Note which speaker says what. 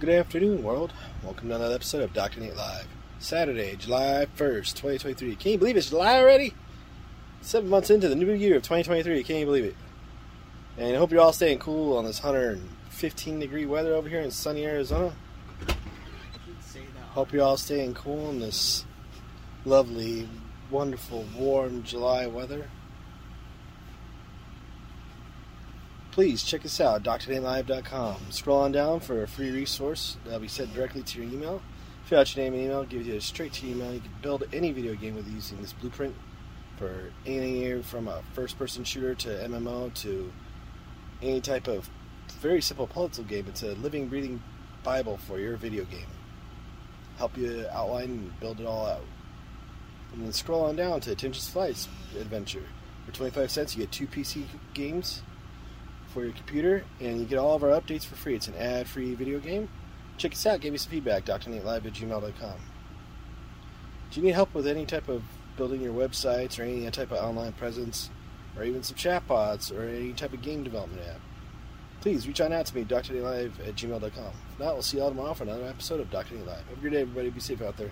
Speaker 1: Good afternoon, world. Welcome to another episode of Dr. Nate Live. Saturday, July 1st, 2023. Can you believe it's July already? Seven months into the new year of 2023. Can you believe it? And I hope you're all staying cool on this 115 degree weather over here in sunny Arizona. Hope you're all staying cool in this lovely, wonderful, warm July weather. Please check us out, drnatelive.com. Scroll on down for a free resource that'll be sent directly to your email. Fill out your name and email, give you a straight to email. You can build any video game with using this blueprint for anything from a first-person shooter to MMO to any type of very simple puzzle game. It's a living, breathing Bible for your video game. Help you outline and build it all out. And then scroll on down to Attention Slice Adventure. For 25 cents, you get two PC games for your computer, and you get all of our updates for free. It's an ad free video game. Check us out, give me some feedback, drnatelive at gmail.com. Do you need help with any type of building your websites or any type of online presence, or even some chatbots or any type of game development app? Please reach on out to me, drnatelive at gmail.com. If not, we'll see you all tomorrow for another episode of Dr. Nate Live. Have a great day, everybody. Be safe out there.